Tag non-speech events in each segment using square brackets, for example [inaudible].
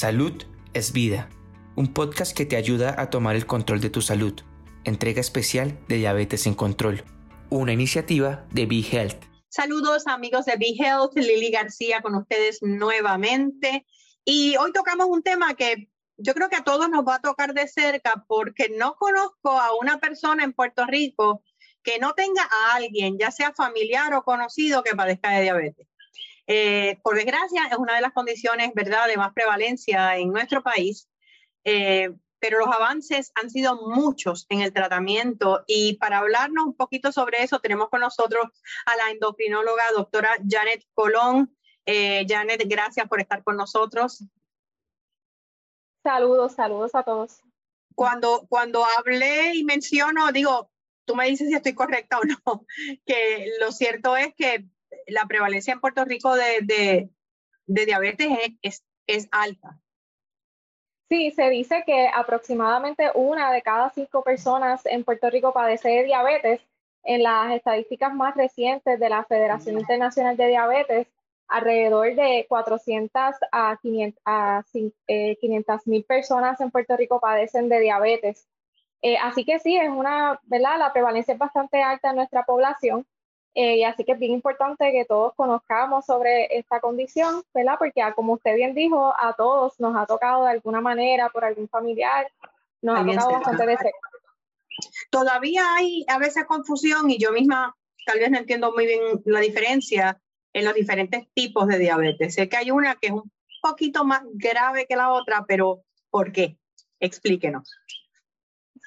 Salud es vida, un podcast que te ayuda a tomar el control de tu salud. Entrega especial de Diabetes en Control, una iniciativa de Be Health. Saludos amigos de Be Health, Lili García con ustedes nuevamente. Y hoy tocamos un tema que yo creo que a todos nos va a tocar de cerca porque no conozco a una persona en Puerto Rico que no tenga a alguien, ya sea familiar o conocido, que padezca de diabetes. Eh, por desgracia, es una de las condiciones, ¿verdad?, de más prevalencia en nuestro país, eh, pero los avances han sido muchos en el tratamiento y para hablarnos un poquito sobre eso tenemos con nosotros a la endocrinóloga doctora Janet Colón. Eh, Janet, gracias por estar con nosotros. Saludos, saludos a todos. Cuando, cuando hablé y menciono, digo, tú me dices si estoy correcta o no, [laughs] que lo cierto es que la prevalencia en Puerto Rico de, diabetes es, es, alta. Sí, se dice que aproximadamente una de cada cinco personas en Puerto Rico padece de diabetes. En las estadísticas más recientes de la Federación Internacional de Diabetes, alrededor de 400 a 500 a, eh, mil personas en Puerto Rico padecen de diabetes. Eh, así que sí, es una, ¿verdad? La prevalencia es bastante alta en nuestra población. Eh, así que es bien importante que todos conozcamos sobre esta condición, ¿verdad? Porque ah, como usted bien dijo, a todos nos ha tocado de alguna manera por algún familiar, nos ha tocado bastante de cerca. Todavía hay a veces confusión y yo misma tal vez no entiendo muy bien la diferencia en los diferentes tipos de diabetes. Sé que hay una que es un poquito más grave que la otra, pero ¿por qué? Explíquenos.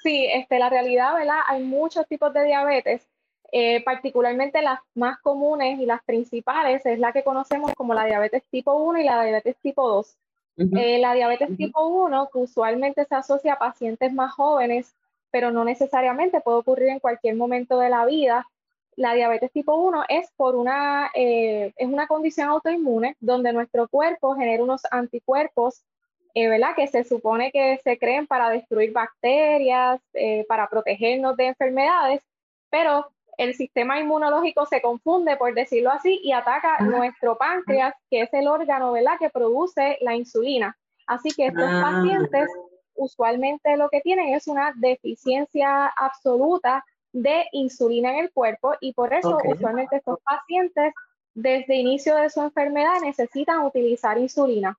Sí, este, la realidad, ¿verdad? Hay muchos tipos de diabetes eh, particularmente las más comunes y las principales es la que conocemos como la diabetes tipo 1 y la diabetes tipo 2. Eh, la diabetes tipo 1, que usualmente se asocia a pacientes más jóvenes, pero no necesariamente puede ocurrir en cualquier momento de la vida. La diabetes tipo 1 es por una, eh, es una condición autoinmune donde nuestro cuerpo genera unos anticuerpos ¿verdad? Que se supone que se creen para destruir bacterias, para protegernos de enfermedades, pero el sistema inmunológico se confunde, por decirlo así, y ataca nuestro páncreas, que es el órgano ¿verdad? que produce la insulina. Así que estos ah. pacientes usualmente lo que tienen es una deficiencia absoluta de insulina en el cuerpo y por eso usualmente estos pacientes desde inicio de su enfermedad necesitan utilizar insulina.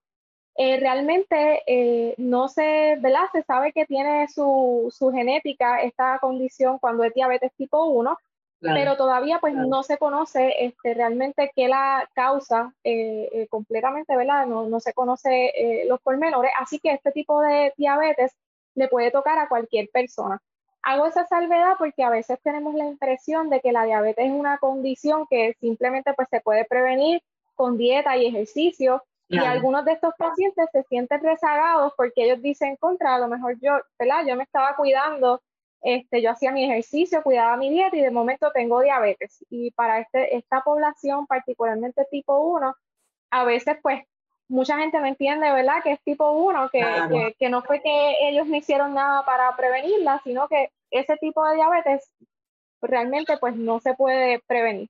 Eh, realmente eh, no se, ¿verdad? Se sabe que tiene su, su, genética esta condición cuando es diabetes tipo 1, pero todavía pues no se conoce este, realmente qué la causa eh, eh, completamente, ¿verdad? No, no se conoce eh, los pormenores, así que este tipo de diabetes le puede tocar a cualquier persona. Hago esa salvedad porque a veces tenemos la impresión de que la diabetes es una condición que simplemente pues se puede prevenir con dieta y ejercicio y algunos de estos pacientes se sienten rezagados porque ellos dicen contra, a lo mejor yo, ¿verdad? Yo me estaba cuidando este, yo hacía mi ejercicio, cuidaba mi dieta y de momento tengo diabetes. Y para este, esta población, particularmente tipo 1, a veces pues mucha gente no entiende, ¿verdad? Que es tipo 1, que, que, no fue que ellos no hicieron nada para prevenirla, sino que ese tipo de diabetes realmente pues no se puede prevenir.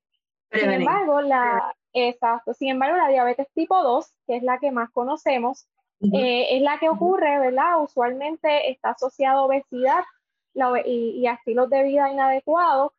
Sin embargo, la, exacto, sin embargo, la diabetes tipo 2, que es la que más conocemos, eh, es la que ocurre, ¿verdad? Usualmente está asociada a obesidad y, a estilos de vida inadecuados,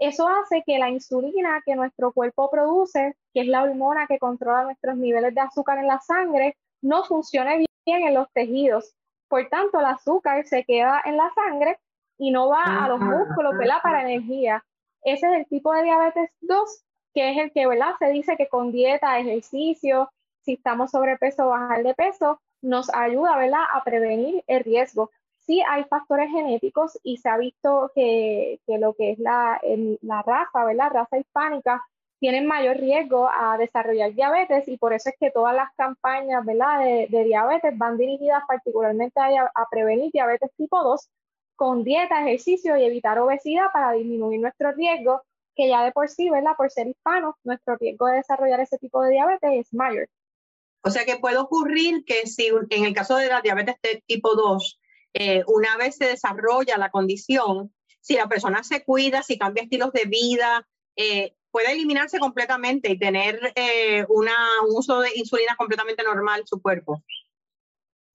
eso hace que la insulina que nuestro cuerpo produce, que es la hormona que controla nuestros niveles de azúcar en la sangre, no funcione bien en los tejidos. Por tanto, el azúcar se queda en la sangre y no va a los músculos, ¿verdad? Para energía. Ese es el tipo de diabetes 2, que es el que, ¿verdad? Se dice que con dieta, ejercicio, si estamos sobrepeso, bajar de peso, nos ayuda, ¿verdad? A prevenir el riesgo sí hay factores genéticos y se ha visto que, lo que es la, la raza, ¿verdad? Raza hispánica, tienen mayor riesgo a desarrollar diabetes y por eso es que todas las campañas, ¿verdad? De, diabetes van dirigidas particularmente a, a, prevenir diabetes tipo 2 con dieta, ejercicio y evitar obesidad para disminuir nuestro riesgo, que ya de por sí, ¿verdad? Por ser hispanos, nuestro riesgo de desarrollar ese tipo de diabetes es mayor. O sea que puede ocurrir que si en el caso de la diabetes tipo 2, eh, una vez se desarrolla la condición, si la persona se cuida, si cambia estilos de vida, eh, puede eliminarse completamente y tener eh, un uso de insulina completamente normal su cuerpo.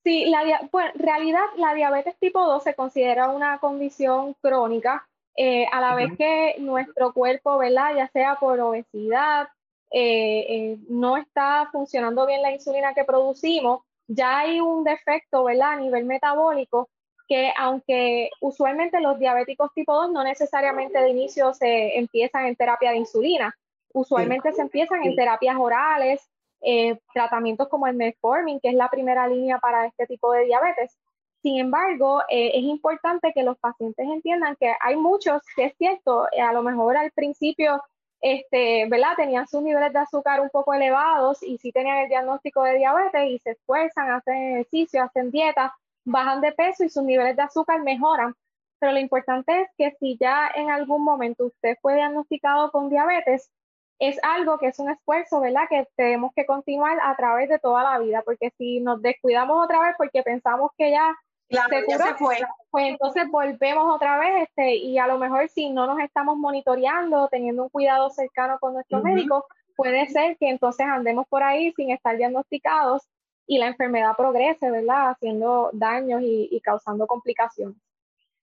Sí, la, bueno, en realidad la diabetes tipo 2 se considera una condición crónica, eh, a la vez que nuestro cuerpo, ¿verdad? Ya sea por obesidad, eh, eh, no está funcionando bien la insulina que producimos, ya hay un defecto, ¿verdad? A nivel metabólico que aunque usualmente los diabéticos tipo 2 no necesariamente de inicio se empiezan en terapia de insulina, usualmente se empiezan en terapias orales, eh, tratamientos como el metformin, que es la primera línea para este tipo de diabetes. Sin embargo, eh, es importante que los pacientes entiendan que hay muchos, que es cierto, eh, a lo mejor al principio, este, ¿verdad? Tenían sus niveles de azúcar un poco elevados y sí tenían el diagnóstico de diabetes y se esfuerzan, hacen ejercicio, hacen dieta, bajan de peso y sus niveles de azúcar mejoran. Pero lo importante es que si ya en algún momento usted fue diagnosticado con diabetes, es algo que es un esfuerzo, ¿verdad? Que tenemos que continuar a través de toda la vida, porque si nos descuidamos otra vez porque pensamos que ya, se, fue. pues entonces volvemos otra vez este, y a lo mejor si no nos estamos monitoreando, teniendo un cuidado cercano con nuestro médico, puede ser que entonces andemos por ahí sin estar diagnosticados y la enfermedad progrese, ¿verdad? Haciendo daños y, causando complicaciones.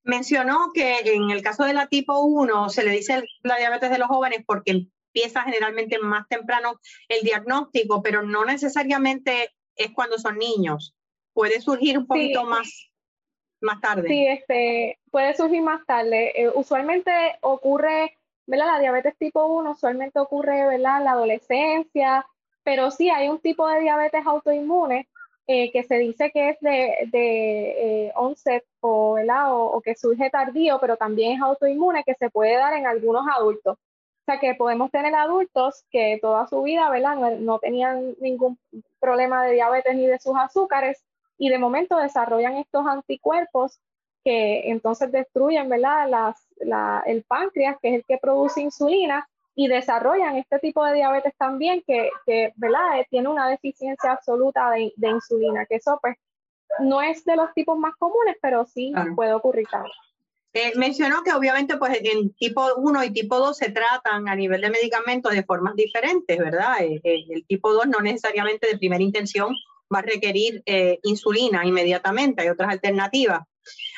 Mencionó que en el caso de la tipo 1 se le dice la diabetes de los jóvenes porque empieza generalmente más temprano el diagnóstico, pero no necesariamente es cuando son niños. Puede surgir un poquito más, más tarde. Sí, este, puede surgir más tarde. Eh, usualmente ocurre, ¿verdad? La diabetes tipo 1 usualmente ocurre, ¿verdad? La adolescencia, pero sí hay un tipo de diabetes autoinmune eh, que se dice que es de, de eh, onset o, o, que surge tardío, pero también es autoinmune que se puede dar en algunos adultos. O sea que podemos tener adultos que toda su vida ¿verdad? No, tenían ningún problema de diabetes ni de sus azúcares y de momento desarrollan estos anticuerpos que entonces destruyen ¿verdad? Las, la, el páncreas, que es el que produce insulina, y desarrollan este tipo de diabetes también que, que ¿verdad? Eh, tiene una deficiencia absoluta de, de, insulina, que eso pues no es de los tipos más comunes, pero sí puede ocurrir también. Eh, mencionó que obviamente pues en tipo 1 y tipo 2 se tratan a nivel de medicamentos de formas diferentes, ¿verdad? Eh, el tipo 2 no necesariamente de primera intención va a requerir insulina inmediatamente, hay otras alternativas.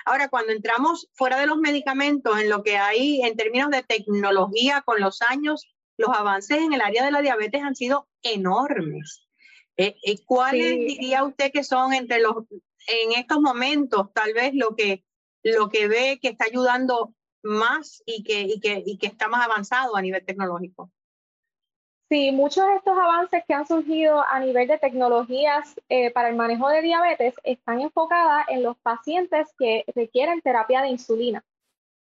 Ahora, cuando entramos fuera de los medicamentos, en lo que hay en términos de tecnología con los años, los avances en el área de la diabetes han sido enormes. Eh, eh, ¿Cuáles diría usted que son entre los, en estos momentos, tal vez lo que, lo que ve que está ayudando más y que, y que, y que está más avanzado a nivel tecnológico? Sí, muchos de estos avances que han surgido a nivel de tecnologías eh, para el manejo de diabetes están enfocadas en los pacientes que requieren terapia de insulina.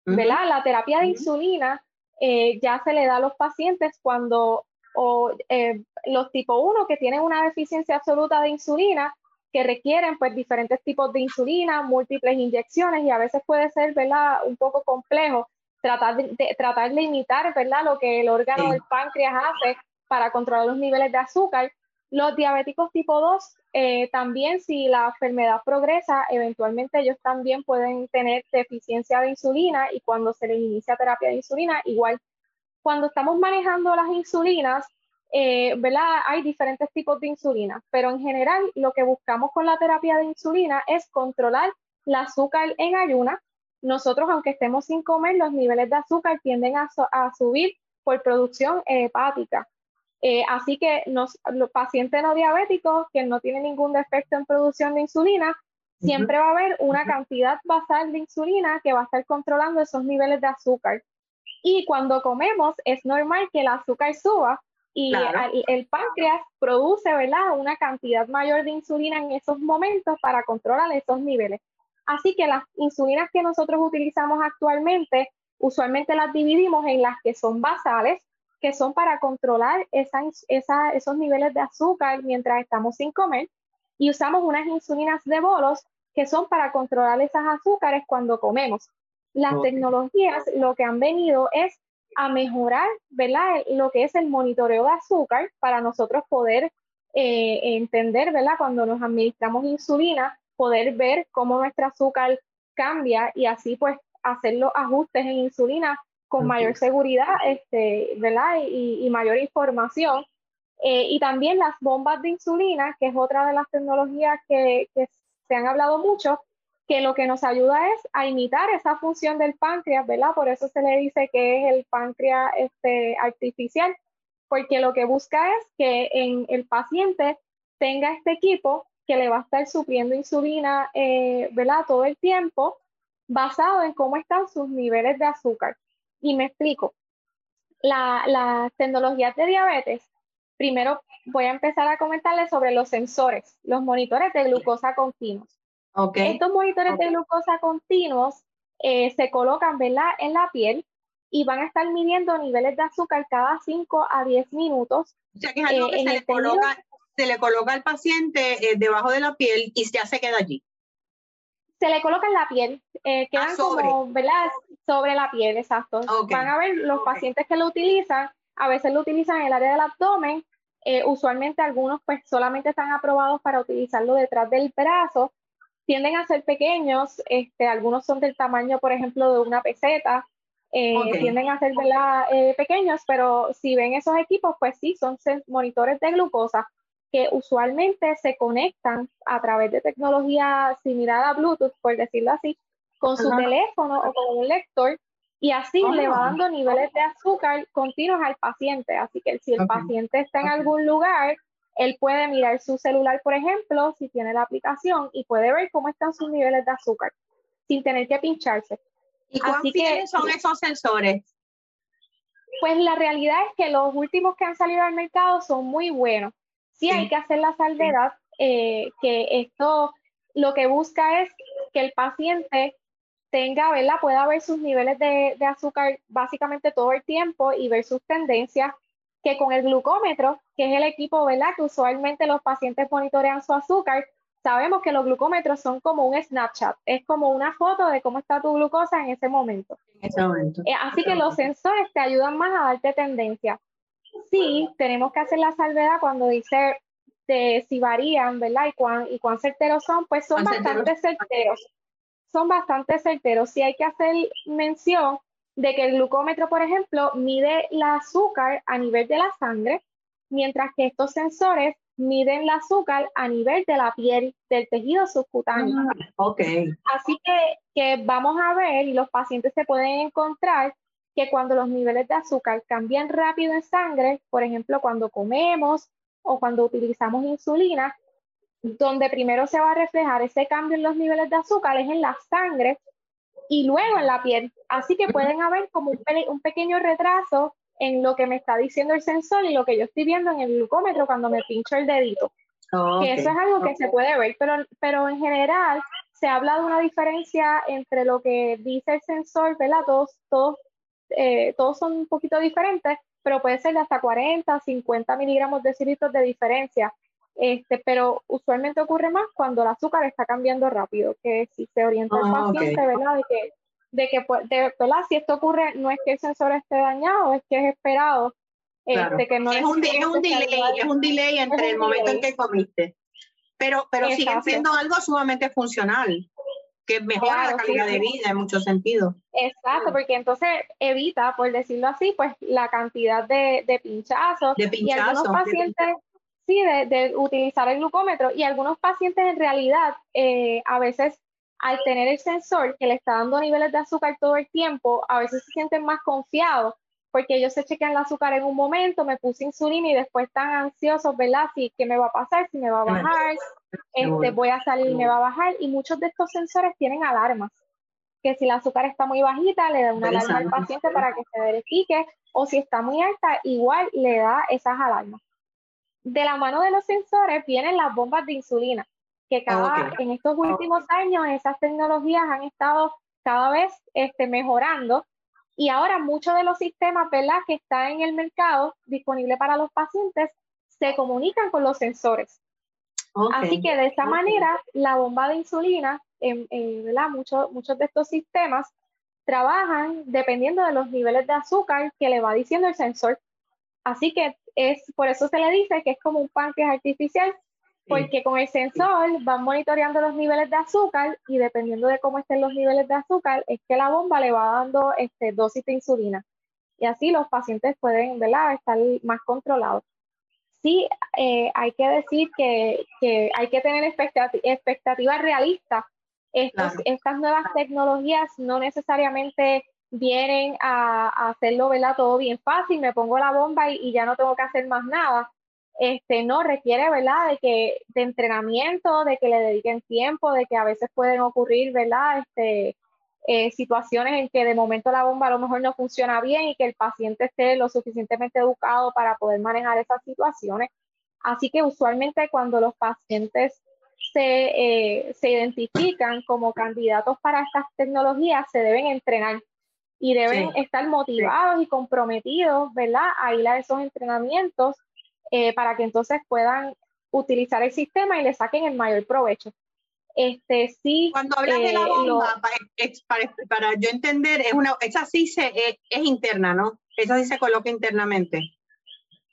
¿Verdad? La terapia de insulina eh, ya se le da a los pacientes cuando o, eh, los tipo 1 que tienen una deficiencia absoluta de insulina, que requieren pues diferentes tipos de insulina, múltiples inyecciones y a veces puede ser, ¿verdad? Un poco complejo tratar de, tratar de imitar, ¿verdad? Lo que el órgano del páncreas hace para controlar los niveles de azúcar. Los diabéticos tipo 2, eh, también si la enfermedad progresa, eventualmente ellos también pueden tener deficiencia de insulina y cuando se les inicia terapia de insulina, igual. Cuando estamos manejando las insulinas, eh. Hay diferentes tipos de insulina, pero en general lo que buscamos con la terapia de insulina es controlar el azúcar en ayuna. Nosotros, aunque estemos sin comer, los niveles de azúcar tienden a, a subir por producción hepática. Eh, así que los pacientes no diabéticos que no tienen ningún defecto en producción de insulina, siempre va a haber una cantidad basal de insulina que va a estar controlando esos niveles de azúcar. Y cuando comemos es normal que el azúcar suba y el, páncreas produce ¿verdad? una cantidad mayor de insulina en esos momentos para controlar esos niveles. Así que las insulinas que nosotros utilizamos actualmente, usualmente las dividimos en las que son basales, que son para controlar esos niveles de azúcar mientras estamos sin comer y usamos unas insulinas de bolos que son para controlar esas azúcares cuando comemos. Las tecnologías lo que han venido es a mejorar, ¿verdad? Lo que es el monitoreo de azúcar para nosotros poder eh, entender, ¿verdad? Cuando nos administramos insulina, poder ver cómo nuestro azúcar cambia y así pues hacer los ajustes en insulina con mayor seguridad, este, ¿verdad? Y, mayor información. Eh, y también las bombas de insulina, que es otra de las tecnologías que, se han hablado mucho, que lo que nos ayuda es a imitar esa función del páncreas, ¿verdad? Por eso se le dice que es el páncreas este, artificial, porque lo que busca es que en el paciente tenga este equipo que le va a estar supliendo insulina, eh, ¿verdad? Todo el tiempo, basado en cómo están sus niveles de azúcar. Y me explico. Las la tecnologías de diabetes, primero voy a empezar a comentarles sobre los sensores, los monitores de glucosa continuos. Okay. Estos monitores de glucosa continuos eh, se colocan ¿verdad? en la piel y van a estar midiendo niveles de azúcar cada 5 a 10 minutos. O sea que es algo eh, que se, le coloca, se le coloca al paciente eh, debajo de la piel y ya se queda allí. Se le coloca en la piel, quedan ah, sobre. como, ¿verdad? Sobre la piel, exacto. Van a ver los pacientes que lo utilizan, a veces lo utilizan en el área del abdomen, usualmente algunos pues solamente están aprobados para utilizarlo detrás del brazo, tienden a ser pequeños, este, algunos son del tamaño, por ejemplo, de una peseta, eh, tienden a ser eh, pequeños, pero si ven esos equipos, pues sí, son monitores de glucosa que usualmente se conectan a través de tecnología similar a Bluetooth, por decirlo así, con su teléfono o con un lector y así le va dando niveles de azúcar continuos al paciente. Así que si el paciente está en algún lugar, él puede mirar su celular, por ejemplo, si tiene la aplicación y puede ver cómo están sus niveles de azúcar sin tener que pincharse. ¿Y cuáles son esos sensores? Pues la realidad es que los últimos que han salido al mercado son muy buenos. Sí, hay que hacer la salvedad eh, que esto lo que busca es que el paciente tenga, ¿verdad? Pueda ver sus niveles de, de azúcar básicamente todo el tiempo y ver sus tendencias que con el glucómetro, que es el equipo, ¿verdad? Que usualmente los pacientes monitorean su azúcar, sabemos que los glucómetros son como un Snapchat, es como una foto de cómo está tu glucosa en ese momento. En ese momento. Eh, así que los sensores te ayudan más a darte tendencia. Sí, tenemos que hacer la salvedad cuando dice de si varían, ¿verdad? Y cuán, y cuán certeros son, pues son bastante certeros. Son bastante certeros. Sí hay que hacer mención de que el glucómetro, por ejemplo, mide el azúcar a nivel de la sangre, mientras que estos sensores miden el azúcar a nivel de la piel, del tejido subcutáneo. Ah, ok. Así que, que vamos a ver, y los pacientes se pueden encontrar que cuando los niveles de azúcar cambian rápido en sangre, por ejemplo, cuando comemos o cuando utilizamos insulina, donde primero se va a reflejar ese cambio en los niveles de azúcar es en la sangre y luego en la piel. Así que pueden haber como un, pequeño retraso en lo que me está diciendo el sensor y lo que yo estoy viendo en el glucómetro cuando me pincho el dedito. que eso es algo que se puede ver, pero, pero en general se habla de una diferencia entre lo que dice el sensor, ¿verdad? Todos, todos, eh, todos son un poquito diferentes, pero puede ser de hasta 40, 50 miligramos de cilitros de diferencia. Este, pero usualmente ocurre más cuando el azúcar está cambiando rápido, que si se orienta el ah, paciente, ¿verdad? De que, de que pues, de, ¿verdad? Si esto ocurre, no es que el sensor esté dañado, es que es esperado. Este, que no es, un, es un delay, es un delay entre el momento en que comiste. Pero, pero sigue siendo algo sumamente funcional, que mejora la calidad de vida en muchos sentidos. Exacto, porque entonces evita, por decirlo así, pues la cantidad de, de pinchazos. De pinchazos. Y algunos pacientes de, utilizar el glucómetro y algunos pacientes en realidad eh, a veces al tener el sensor que le está dando niveles de azúcar todo el tiempo, a veces se sienten más confiados porque ellos se chequean el azúcar en un momento, me puse insulina y después están ansiosos, ¿verdad? Si, ¿Qué me va a pasar? ¿Si me va a bajar? Este, voy a salir y me va a bajar. Y muchos de estos sensores tienen alarmas, que si el azúcar está muy bajita, le da una alarma al paciente para que se verifique, o si está muy alta, igual le da esas alarmas de la mano de los sensores vienen las bombas de insulina, que cada, en estos últimos años esas tecnologías han estado cada vez este, mejorando y ahora muchos de los sistemas ¿verdad? que están en el mercado disponible para los pacientes se comunican con los sensores. Así que de esa manera la bomba de insulina, en, muchos de estos sistemas trabajan dependiendo de los niveles de azúcar que le va diciendo el sensor. Así que es, por eso se le dice que es como un páncreas artificial, porque con el sensor van monitoreando los niveles de azúcar y dependiendo de cómo estén los niveles de azúcar, es que la bomba le va dando este, dosis de insulina. Y así los pacientes pueden ¿verdad? estar más controlados. sí eh, hay que decir que, hay que tener expectativas realistas. Estas nuevas tecnologías no necesariamente vienen a, hacerlo ¿verdad? todo bien fácil, me pongo la bomba y, ya no tengo que hacer más nada. Este, no requiere ¿verdad? de que de entrenamiento, de que le dediquen tiempo, de que a veces pueden ocurrir ¿verdad? Este, eh, situaciones en que de momento la bomba a lo mejor no funciona bien y que el paciente esté lo suficientemente educado para poder manejar esas situaciones. Así que usualmente cuando los pacientes se, eh, se identifican como candidatos para estas tecnologías, se deben entrenar y deben estar motivados y comprometidos, ¿verdad? A ir a esos entrenamientos eh, para que entonces puedan utilizar el sistema y le saquen el mayor provecho. Este, sí, Cuando hablas de la eh, bomba, para, yo entender, es una, esa sí se, es, interna, ¿no? Esa sí se coloca internamente.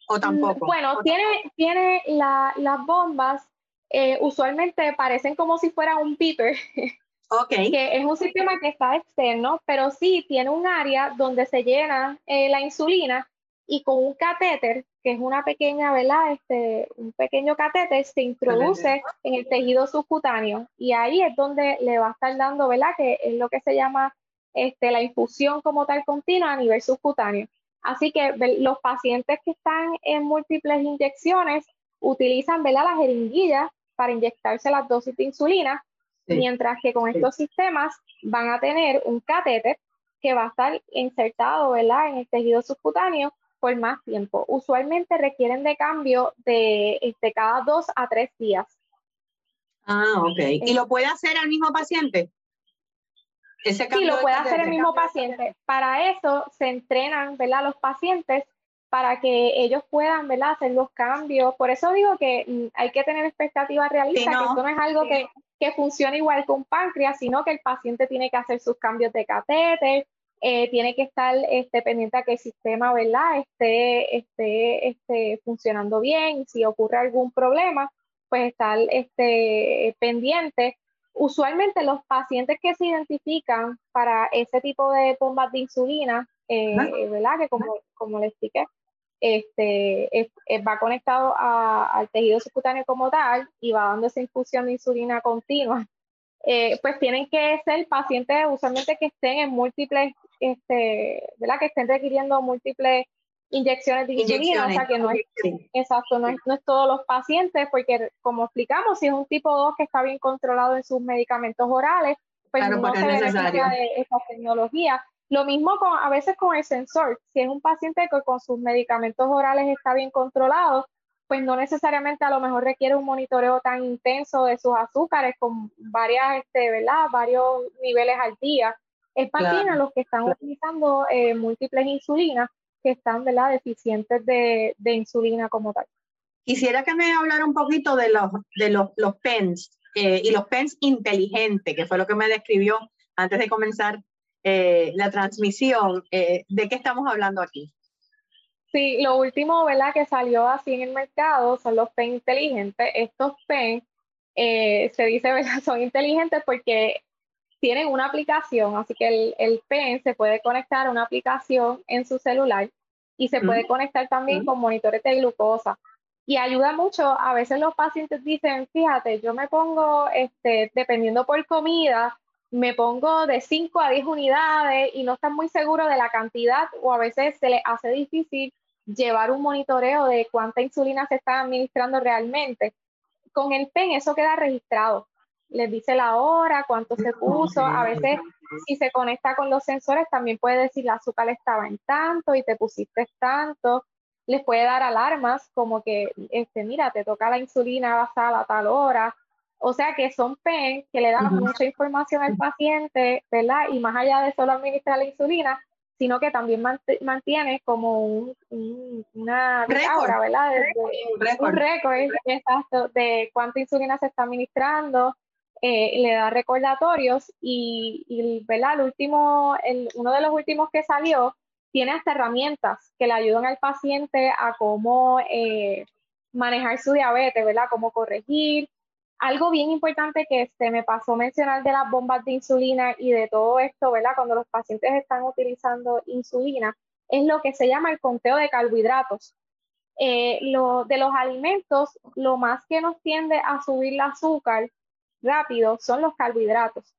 ¿O mm, tampoco? Bueno, tiene, tiene las bombas, eh, usualmente parecen como si fuera un piper. [laughs] Okay. Que es un sistema que está externo, pero sí tiene un área donde se llena eh, la insulina y con un catéter, que es una pequeña, ¿verdad? Este, un pequeño catéter se introduce en el tejido subcutáneo y ahí es donde le va a estar dando, ¿verdad? Que es lo que se llama este, la infusión como tal continua a nivel subcutáneo. Así que los pacientes que están en múltiples inyecciones utilizan, ¿verdad? La jeringuilla para inyectarse las dosis de insulina, mientras que con estos sistemas van a tener un catéter que va a estar insertado, ¿verdad? En el tejido subcutáneo por más tiempo. Usualmente requieren de cambio de este, cada dos a tres días. Ah, ok. ¿Y lo puede hacer el mismo paciente? Ese sí, lo puede hacer el mismo paciente. Para eso se entrenan, ¿verdad? Los pacientes para que ellos puedan, ¿verdad? Hacer los cambios. Por eso digo que mm, hay que tener expectativas realistas, que esto no es algo que, que funciona igual con páncreas, sino que el paciente tiene que hacer sus cambios de catéter, eh, tiene que estar este, pendiente a que el sistema ¿verdad? Esté, esté, esté funcionando bien. Si ocurre algún problema, pues estar este, pendiente. Usualmente los pacientes que se identifican para ese tipo de bombas de insulina, eh, ¿verdad? Que como, como les expliqué, este, va conectado al tejido subcutáneo como tal y va dando esa infusión de insulina continua. Eh, pues tienen que ser pacientes usualmente que estén en múltiples este, ¿verdad? Que estén requiriendo múltiples inyecciones de insulina, o sea que no es, exacto, no es, no es, todos los pacientes, porque como explicamos, si es un tipo 2 que está bien controlado en sus medicamentos orales, pues no se beneficia de esa tecnología. Lo mismo con, a veces con el sensor, si es un paciente que con sus medicamentos orales está bien controlado, pues no necesariamente a lo mejor requiere un monitoreo tan intenso de sus azúcares con varias, este, ¿verdad? varios niveles al día es para los que están utilizando eh, múltiples insulinas que están ¿verdad? deficientes de, insulina como tal. Quisiera que me hablara un poquito de los, de los, los PENS eh, y los PENS inteligentes, que fue lo que me describió antes de comenzar eh, la transmisión. ¿De qué estamos hablando aquí? Sí, lo último ¿verdad? que salió así en el mercado son los PEN inteligentes. Estos PEN se dice ¿verdad? [laughs] son inteligentes porque tienen una aplicación, así que el, el PEN se puede conectar a una aplicación en su celular y se puede conectar también con monitores de glucosa. Y ayuda mucho, a veces los pacientes dicen, fíjate, yo me pongo, este, dependiendo por comida, me pongo de 5 a 10 unidades y no están muy seguros de la cantidad o a veces se les hace difícil llevar un monitoreo de cuánta insulina se está administrando realmente. Con el PEN eso queda registrado les dice la hora, cuánto se puso. A veces, si se conecta con los sensores, también puede decir la azúcar estaba en tanto y te pusiste tanto. Les puede dar alarmas como que, este, mira, te toca la insulina basada a tal hora. O sea que son PEN que le dan mucha información al paciente, ¿verdad? Y más allá de solo administrar la insulina, sino que también mantiene como un, una récord, ¿verdad? un récord, exacto, de cuánta insulina se está administrando, eh, le da recordatorios y, y ¿verdad? El último, el, uno de los últimos que salió tiene hasta herramientas que le ayudan al paciente a cómo eh, manejar su diabetes, ¿verdad? Cómo corregir. Algo bien importante que se me pasó mencionar de las bombas de insulina y de todo esto, ¿verdad? Cuando los pacientes están utilizando insulina, es lo que se llama el conteo de carbohidratos. Eh, de los alimentos, lo más que nos tiende a subir el azúcar rápido son los carbohidratos.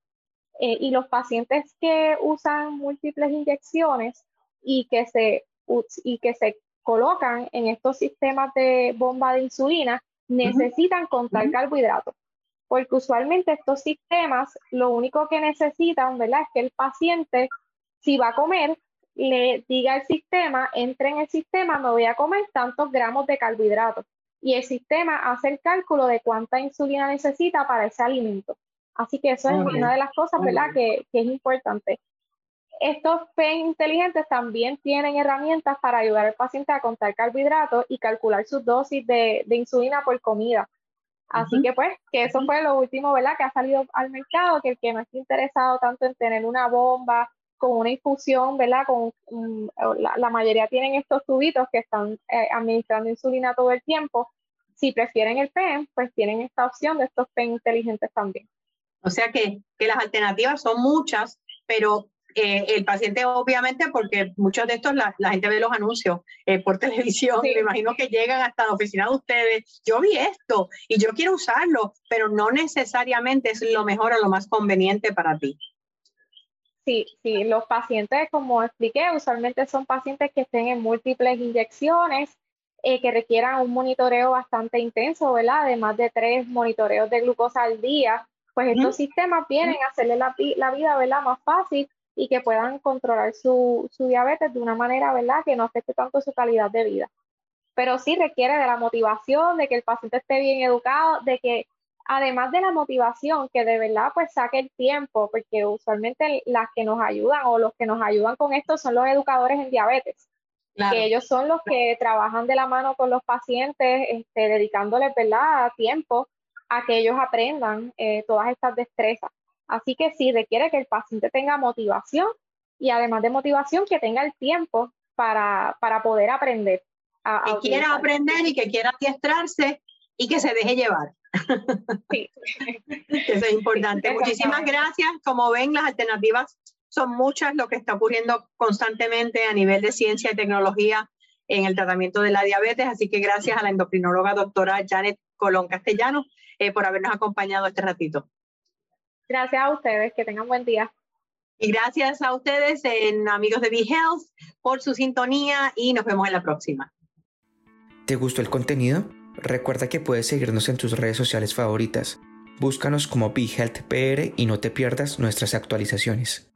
Eh, y los pacientes que usan múltiples inyecciones y que, se, y que se colocan en estos sistemas de bomba de insulina necesitan contar carbohidratos. Porque usualmente estos sistemas lo único que necesitan, ¿verdad? Es que el paciente, si va a comer, le diga al sistema, entre en el sistema, me voy a comer tantos gramos de carbohidratos. Y el sistema hace el cálculo de cuánta insulina necesita para ese alimento. Así que eso es una de las cosas, ¿verdad?, que, es importante. Estos PEN inteligentes también tienen herramientas para ayudar al paciente a contar carbohidratos y calcular sus dosis de, insulina por comida. Así que pues, que eso fue lo último, ¿verdad? Que ha salido al mercado, que el que no esté interesado tanto en tener una bomba con una infusión, ¿verdad? Con, mm, la, mayoría tienen estos tubitos que están eh, administrando insulina todo el tiempo. Si prefieren el PEN, pues tienen esta opción de estos PEN inteligentes también. O sea que, que las alternativas son muchas, pero eh, el paciente obviamente, porque muchos de estos la, gente ve los anuncios eh, por [laughs] televisión, me imagino que llegan hasta la oficina de ustedes, yo vi esto y yo quiero usarlo, pero no necesariamente es lo mejor o lo más conveniente para ti. Sí, sí, los pacientes, como expliqué, usualmente son pacientes que estén en múltiples inyecciones, eh, que requieran un monitoreo bastante intenso, ¿verdad? De más de tres monitoreos de glucosa al día, pues estos sistemas vienen a hacerle la, la, vida, ¿verdad? Más fácil y que puedan controlar su, su diabetes de una manera, ¿verdad? Que no afecte tanto su calidad de vida. Pero sí requiere de la motivación, de que el paciente esté bien educado, de que además de la motivación, que de verdad pues saque el tiempo, porque usualmente las que nos ayudan o los que nos ayudan con esto son los educadores en diabetes, que ellos son los que trabajan de la mano con los pacientes, este, dedicándoles ¿verdad? tiempo a que ellos aprendan eh, todas estas destrezas. Así que sí requiere que el paciente tenga motivación y además de motivación que tenga el tiempo para, para poder aprender. que quiera aprender y que quiera adiestrarse y que se deje llevar. Sí. [laughs] Eso es importante. Muchísimas gracias. Como ven, las alternativas son muchas, lo que está ocurriendo constantemente a nivel de ciencia y tecnología en el tratamiento de la diabetes. Así que gracias a la endocrinóloga doctora Janet Colón Castellano eh, por habernos acompañado este ratito. Gracias a ustedes, que tengan buen día. Y gracias a ustedes, en amigos de BeHealth, por su sintonía y nos vemos en la próxima. ¿Te gustó el contenido? Recuerda que puedes seguirnos en tus redes sociales favoritas. Búscanos como BeHealthPR y no te pierdas nuestras actualizaciones.